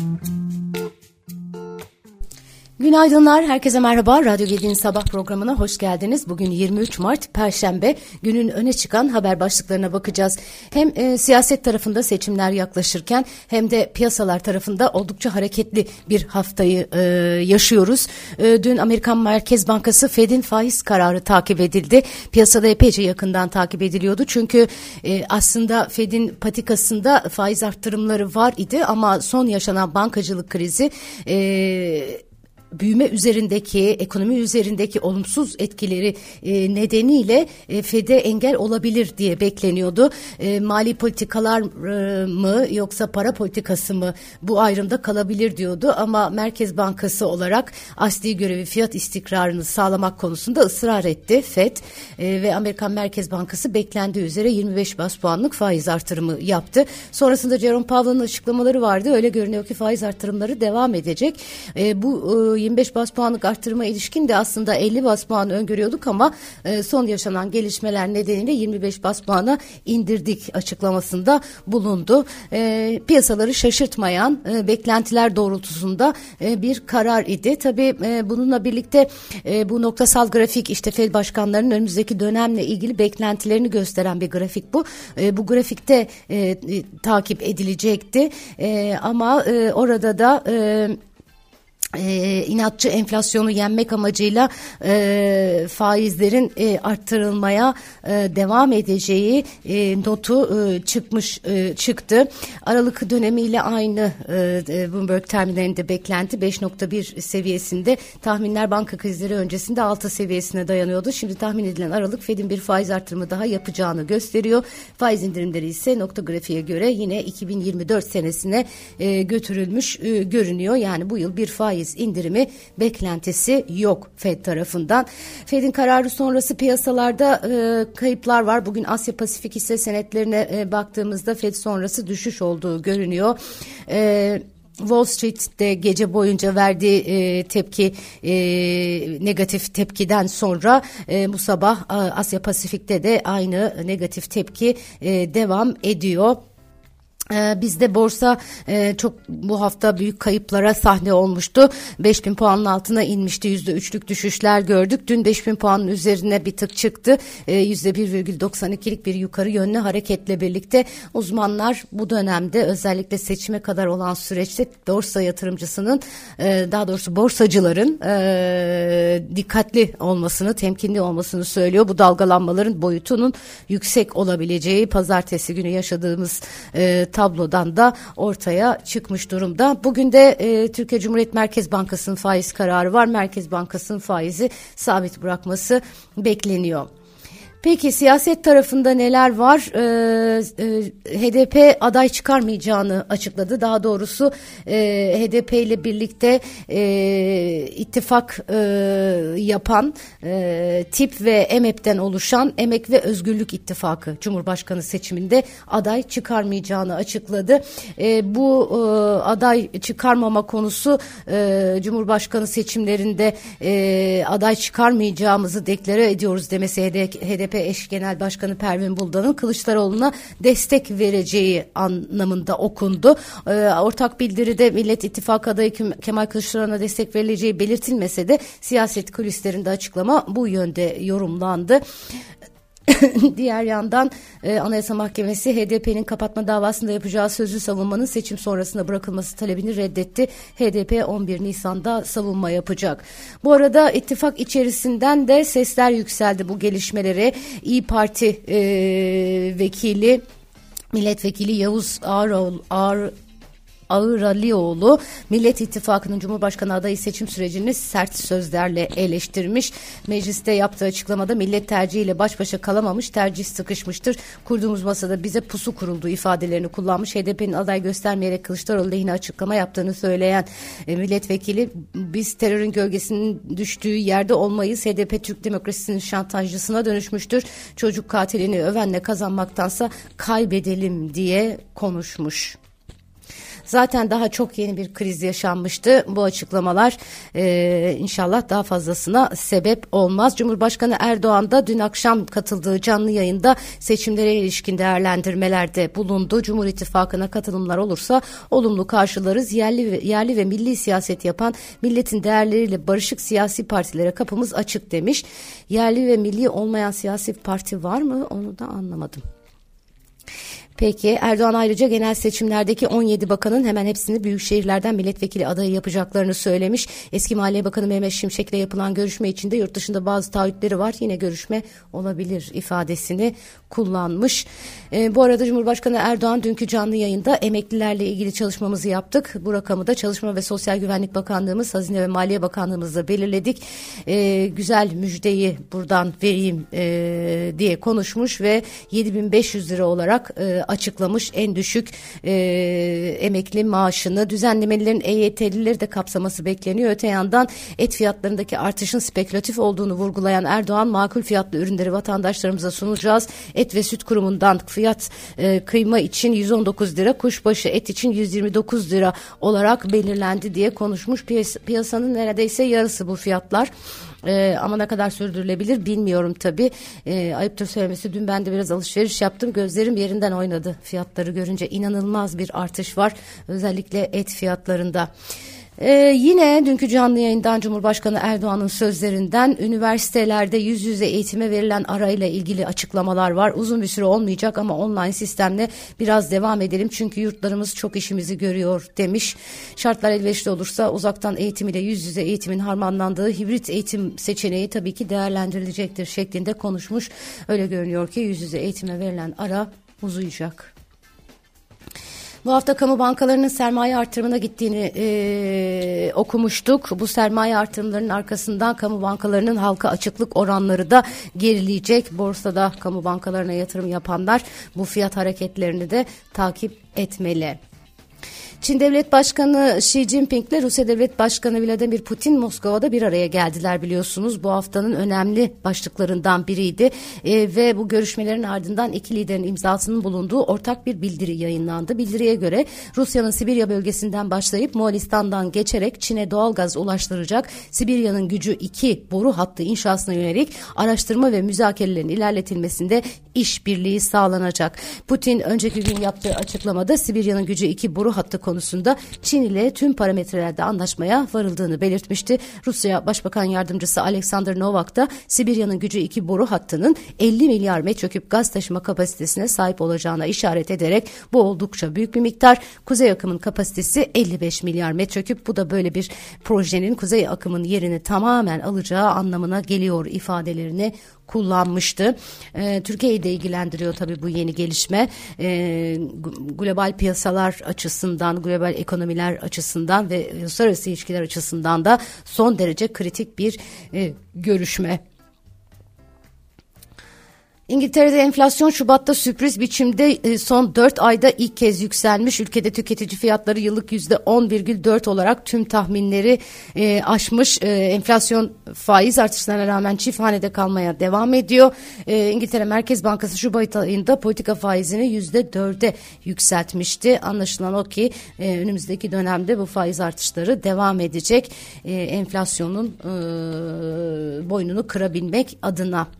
Mm-hmm. Günaydınlar, herkese merhaba. Radyo Gedi'nin sabah programına hoş geldiniz. Bugün 23 Mart, Perşembe. Günün öne çıkan haber başlıklarına bakacağız. Hem e, siyaset tarafında seçimler yaklaşırken hem de piyasalar tarafında oldukça hareketli bir haftayı e, yaşıyoruz. E, dün Amerikan Merkez Bankası Fed'in faiz kararı takip edildi. Piyasada epeyce yakından takip ediliyordu. Çünkü e, aslında Fed'in patikasında faiz arttırımları var idi ama son yaşanan bankacılık krizi... E, büyüme üzerindeki, ekonomi üzerindeki olumsuz etkileri e, nedeniyle e, FED'e engel olabilir diye bekleniyordu. E, mali politikalar e, mı yoksa para politikası mı bu ayrımda kalabilir diyordu ama Merkez Bankası olarak asli görevi fiyat istikrarını sağlamak konusunda ısrar etti FED e, ve Amerikan Merkez Bankası beklendiği üzere 25 bas puanlık faiz artırımı yaptı. Sonrasında Jerome Powell'ın açıklamaları vardı. Öyle görünüyor ki faiz artırımları devam edecek. E, bu e, 25 bas puanlık arttırma ilişkin de aslında 50 bas puan öngörüyorduk ama e, son yaşanan gelişmeler nedeniyle 25 bas puana indirdik açıklamasında bulundu. E, piyasaları şaşırtmayan e, beklentiler doğrultusunda e, bir karar idi. Tabii e, bununla birlikte e, bu noktasal grafik işte Fed başkanlarının önümüzdeki dönemle ilgili beklentilerini gösteren bir grafik bu. E, bu grafikte e, e, takip edilecekti e, ama e, orada da e, e, inatçı enflasyonu yenmek amacıyla e, faizlerin e, arttırılmaya e, devam edeceği e, notu e, çıkmış e, çıktı. Aralık dönemiyle aynı e, Bloomberg terminalinde beklenti 5.1 seviyesinde tahminler banka krizleri öncesinde 6 seviyesine dayanıyordu. Şimdi tahmin edilen Aralık Fed'in bir faiz artırımı daha yapacağını gösteriyor. Faiz indirimleri ise nokta grafiğe göre yine 2024 senesine e, götürülmüş e, görünüyor. Yani bu yıl bir faiz faiz indirimi beklentisi yok Fed tarafından. Fed'in kararı sonrası piyasalarda e, kayıplar var. Bugün Asya Pasifik hisse senetlerine e, baktığımızda Fed sonrası düşüş olduğu görünüyor. E, Wall Street'te gece boyunca verdiği e, tepki e, negatif tepkiden sonra e, bu sabah Asya Pasifik'te de aynı negatif tepki e, devam ediyor. Ee, bizde borsa e, çok bu hafta büyük kayıplara sahne olmuştu. 5000 puanın altına inmişti. %3'lük düşüşler gördük. Dün 5000 puanın üzerine bir tık çıktı. E, %1,92'lik bir yukarı yönlü hareketle birlikte uzmanlar bu dönemde özellikle seçime kadar olan süreçte borsa yatırımcısının e, daha doğrusu borsacıların e, dikkatli olmasını, temkinli olmasını söylüyor. Bu dalgalanmaların boyutunun yüksek olabileceği pazartesi günü yaşadığımız tablodan da ortaya çıkmış durumda. Bugün de e, Türkiye Cumhuriyet Merkez Bankası'nın faiz kararı var. Merkez Bankası'nın faizi sabit bırakması bekleniyor. Peki siyaset tarafında neler var? Ee, e, HDP aday çıkarmayacağını açıkladı. Daha doğrusu e, HDP ile birlikte e, ittifak e, yapan e, TİP ve EMEP'ten oluşan Emek ve Özgürlük İttifakı Cumhurbaşkanı seçiminde aday çıkarmayacağını açıkladı. E, bu e, aday çıkarmama konusu e, Cumhurbaşkanı seçimlerinde e, aday çıkarmayacağımızı deklare ediyoruz demesi HDP CHP eş genel başkanı Pervin Buldan'ın Kılıçdaroğlu'na destek vereceği anlamında okundu. E, ortak bildiride Millet İttifakı adayı Kemal Kılıçdaroğlu'na destek verileceği belirtilmese de siyaset kulislerinde açıklama bu yönde yorumlandı. Diğer yandan e, Anayasa Mahkemesi HDP'nin kapatma davasında yapacağı sözlü savunmanın seçim sonrasında bırakılması talebini reddetti. HDP 11 Nisan'da savunma yapacak. Bu arada ittifak içerisinden de sesler yükseldi bu gelişmeleri. İyi Parti e, vekili Milletvekili Yavuz Ağır, Ağır Ağır Alioğlu Millet İttifakı'nın Cumhurbaşkanı adayı seçim sürecini sert sözlerle eleştirmiş. Mecliste yaptığı açıklamada millet tercihiyle baş başa kalamamış, tercih sıkışmıştır. Kurduğumuz masada bize pusu kuruldu ifadelerini kullanmış. HDP'nin aday göstermeyerek Kılıçdaroğlu lehine açıklama yaptığını söyleyen e, milletvekili biz terörün gölgesinin düştüğü yerde olmayız. HDP Türk demokrasisinin şantajcısına dönüşmüştür. Çocuk katilini övenle kazanmaktansa kaybedelim diye konuşmuş. Zaten daha çok yeni bir kriz yaşanmıştı. Bu açıklamalar e, inşallah daha fazlasına sebep olmaz. Cumhurbaşkanı Erdoğan da dün akşam katıldığı canlı yayında seçimlere ilişkin değerlendirmelerde bulundu. Cumhur İttifakı'na katılımlar olursa olumlu karşılarız. Yerli ve, yerli ve milli siyaset yapan milletin değerleriyle barışık siyasi partilere kapımız açık demiş. Yerli ve milli olmayan siyasi parti var mı? Onu da anlamadım. Peki Erdoğan ayrıca genel seçimlerdeki 17 bakanın hemen hepsini büyük şehirlerden milletvekili adayı yapacaklarını söylemiş. Eski Maliye Bakanı Mehmet Şimşek'le yapılan görüşme içinde yurt dışında bazı taahhütleri var. Yine görüşme olabilir ifadesini kullanmış. E, bu arada Cumhurbaşkanı Erdoğan dünkü canlı yayında emeklilerle ilgili çalışmamızı yaptık. Bu rakamı da Çalışma ve Sosyal Güvenlik Bakanlığımız, Hazine ve Maliye Bakanlığımızla belirledik. E, güzel müjdeyi buradan vereyim e, diye konuşmuş ve 7500 lira olarak e, açıklamış en düşük e, emekli maaşını. Düzenlemelerin EYT'lileri de kapsaması bekleniyor. Öte yandan et fiyatlarındaki artışın spekülatif olduğunu vurgulayan Erdoğan makul fiyatlı ürünleri vatandaşlarımıza sunacağız. Et ve Süt Kurumu'ndan fiyat e, kıyma için 119 lira, kuşbaşı et için 129 lira olarak belirlendi diye konuşmuş. Piyas piyasanın neredeyse yarısı bu fiyatlar. Ee, ama ne kadar sürdürülebilir bilmiyorum tabii. Ee, ayıptır söylemesi dün ben de biraz alışveriş yaptım. Gözlerim yerinden oynadı fiyatları görünce. inanılmaz bir artış var. Özellikle et fiyatlarında. Ee, yine dünkü canlı yayından Cumhurbaşkanı Erdoğan'ın sözlerinden üniversitelerde yüz yüze eğitime verilen arayla ilgili açıklamalar var. Uzun bir süre olmayacak ama online sistemle biraz devam edelim çünkü yurtlarımız çok işimizi görüyor demiş. Şartlar elverişli olursa uzaktan eğitim ile yüz yüze eğitimin harmanlandığı hibrit eğitim seçeneği tabii ki değerlendirilecektir şeklinde konuşmuş. Öyle görünüyor ki yüz yüze eğitime verilen ara uzayacak. Bu hafta kamu bankalarının sermaye artırımına gittiğini e, okumuştuk. Bu sermaye artırımlarının arkasından kamu bankalarının halka açıklık oranları da gerileyecek. Borsada kamu bankalarına yatırım yapanlar bu fiyat hareketlerini de takip etmeli. Çin Devlet Başkanı Xi Jinping ile Rusya Devlet Başkanı Vladimir Putin Moskova'da bir araya geldiler biliyorsunuz. Bu haftanın önemli başlıklarından biriydi e, ve bu görüşmelerin ardından iki liderin imzasının bulunduğu ortak bir bildiri yayınlandı. Bildiriye göre Rusya'nın Sibirya bölgesinden başlayıp Moğolistan'dan geçerek Çin'e doğal gaz ulaştıracak Sibirya'nın gücü 2 boru hattı inşasına yönelik araştırma ve müzakerelerin ilerletilmesinde işbirliği sağlanacak. Putin önceki gün yaptığı açıklamada Sibirya'nın gücü 2 boru hattı konusunda Çin ile tüm parametrelerde anlaşmaya varıldığını belirtmişti. Rusya Başbakan Yardımcısı Alexander Novak da Sibirya'nın gücü 2 boru hattının 50 milyar metreküp gaz taşıma kapasitesine sahip olacağına işaret ederek bu oldukça büyük bir miktar. Kuzey akımın kapasitesi 55 milyar metreküp. Bu da böyle bir projenin kuzey akımın yerini tamamen alacağı anlamına geliyor ifadelerini kullanmıştı. E, Türkiye'yi de ilgilendiriyor tabii bu yeni gelişme. E, global piyasalar açısından, global ekonomiler açısından ve uluslararası ilişkiler açısından da son derece kritik bir e, görüşme. İngiltere'de enflasyon Şubat'ta sürpriz biçimde e, son 4 ayda ilk kez yükselmiş. Ülkede tüketici fiyatları yıllık %10,4 olarak tüm tahminleri e, aşmış. E, enflasyon faiz artışlarına rağmen çift hanede kalmaya devam ediyor. İngiltere Merkez Bankası Şubat ayında politika faizini %4'e yükseltmişti. Anlaşılan o ki önümüzdeki dönemde bu faiz artışları devam edecek. Enflasyonun boynunu kırabilmek adına.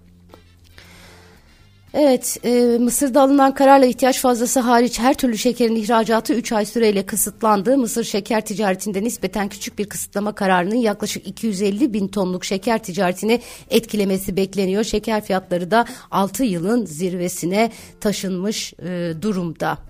Evet, e, Mısır'da alınan kararla ihtiyaç fazlası hariç her türlü şekerin ihracatı 3 ay süreyle kısıtlandı. Mısır şeker ticaretinde nispeten küçük bir kısıtlama kararının yaklaşık 250 bin tonluk şeker ticaretini etkilemesi bekleniyor. Şeker fiyatları da 6 yılın zirvesine taşınmış e, durumda.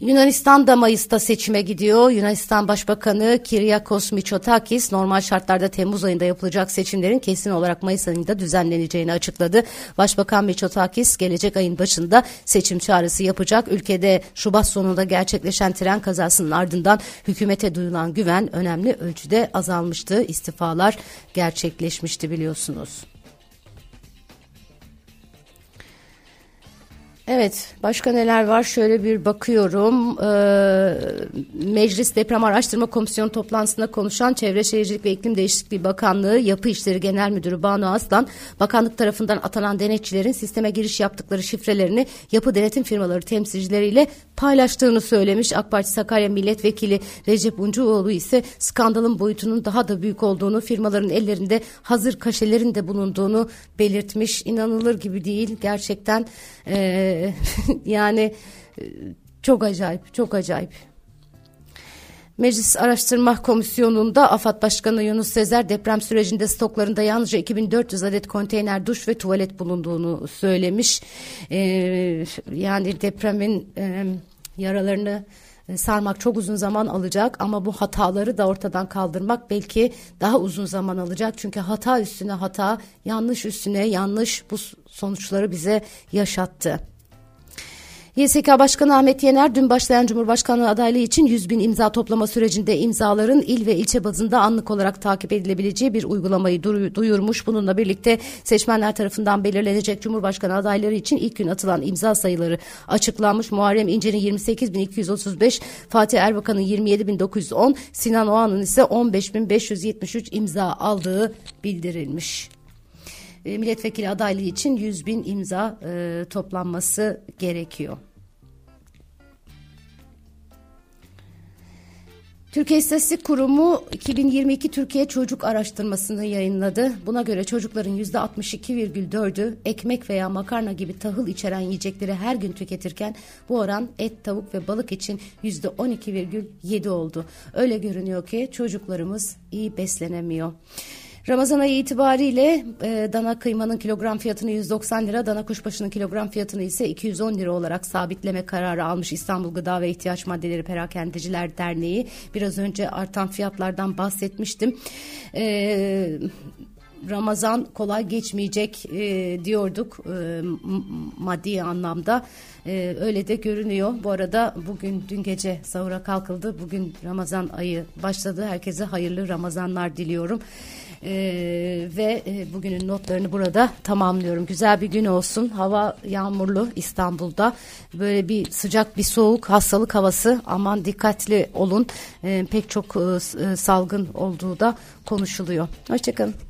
Yunanistan da Mayıs'ta seçime gidiyor. Yunanistan Başbakanı Kyriakos Mitsotakis normal şartlarda Temmuz ayında yapılacak seçimlerin kesin olarak Mayıs ayında düzenleneceğini açıkladı. Başbakan Mitsotakis gelecek ayın başında seçim çağrısı yapacak. Ülkede Şubat sonunda gerçekleşen tren kazasının ardından hükümete duyulan güven önemli ölçüde azalmıştı. İstifalar gerçekleşmişti biliyorsunuz. Evet, başka neler var? Şöyle bir bakıyorum. Ee, Meclis Deprem Araştırma Komisyonu toplantısında konuşan Çevre Şehircilik ve İklim Değişikliği Bakanlığı Yapı İşleri Genel Müdürü Banu Aslan, bakanlık tarafından atanan denetçilerin sisteme giriş yaptıkları şifrelerini yapı denetim firmaları temsilcileriyle paylaştığını söylemiş. AK Parti Sakarya Milletvekili Recep Uncuoğlu ise skandalın boyutunun daha da büyük olduğunu, firmaların ellerinde hazır kaşelerin de bulunduğunu belirtmiş. İnanılır gibi değil gerçekten. Ee, yani e, çok acayip, çok acayip. Meclis Araştırma Komisyonu'nda AFAD Başkanı Yunus Sezer deprem sürecinde stoklarında yalnızca 2400 adet konteyner duş ve tuvalet bulunduğunu söylemiş. Ee, yani depremin e, yaralarını e, sarmak çok uzun zaman alacak ama bu hataları da ortadan kaldırmak belki daha uzun zaman alacak. Çünkü hata üstüne hata, yanlış üstüne yanlış bu sonuçları bize yaşattı. YSK Başkanı Ahmet Yener dün başlayan Cumhurbaşkanlığı adaylığı için 100 bin imza toplama sürecinde imzaların il ve ilçe bazında anlık olarak takip edilebileceği bir uygulamayı duyurmuş. Bununla birlikte seçmenler tarafından belirlenecek Cumhurbaşkanı adayları için ilk gün atılan imza sayıları açıklanmış. Muharrem İnce'nin 28.235, Fatih Erbakan'ın 27.910, Sinan Oğan'ın ise 15.573 imza aldığı bildirilmiş. E, milletvekili adaylığı için 100 bin imza e, toplanması gerekiyor. Türkiye İstatistik Kurumu 2022 Türkiye Çocuk Araştırmasını yayınladı. Buna göre çocukların %62,4'ü ekmek veya makarna gibi tahıl içeren yiyecekleri her gün tüketirken bu oran et, tavuk ve balık için %12,7 oldu. Öyle görünüyor ki çocuklarımız iyi beslenemiyor. Ramazan ayı itibariyle e, dana kıymanın kilogram fiyatını 190 lira, dana kuşbaşının kilogram fiyatını ise 210 lira olarak sabitleme kararı almış İstanbul Gıda ve İhtiyaç Maddeleri Perakendeciler Derneği. Biraz önce artan fiyatlardan bahsetmiştim. E, Ramazan kolay geçmeyecek e, diyorduk e, maddi anlamda. E, öyle de görünüyor. Bu arada bugün dün gece sahura kalkıldı. Bugün Ramazan ayı başladı. Herkese hayırlı Ramazanlar diliyorum. Ee, ve e, bugünün notlarını burada tamamlıyorum. Güzel bir gün olsun. Hava yağmurlu İstanbul'da. Böyle bir sıcak bir soğuk hastalık havası. Aman dikkatli olun. Ee, pek çok e, e salgın olduğu da konuşuluyor. Hoşçakalın.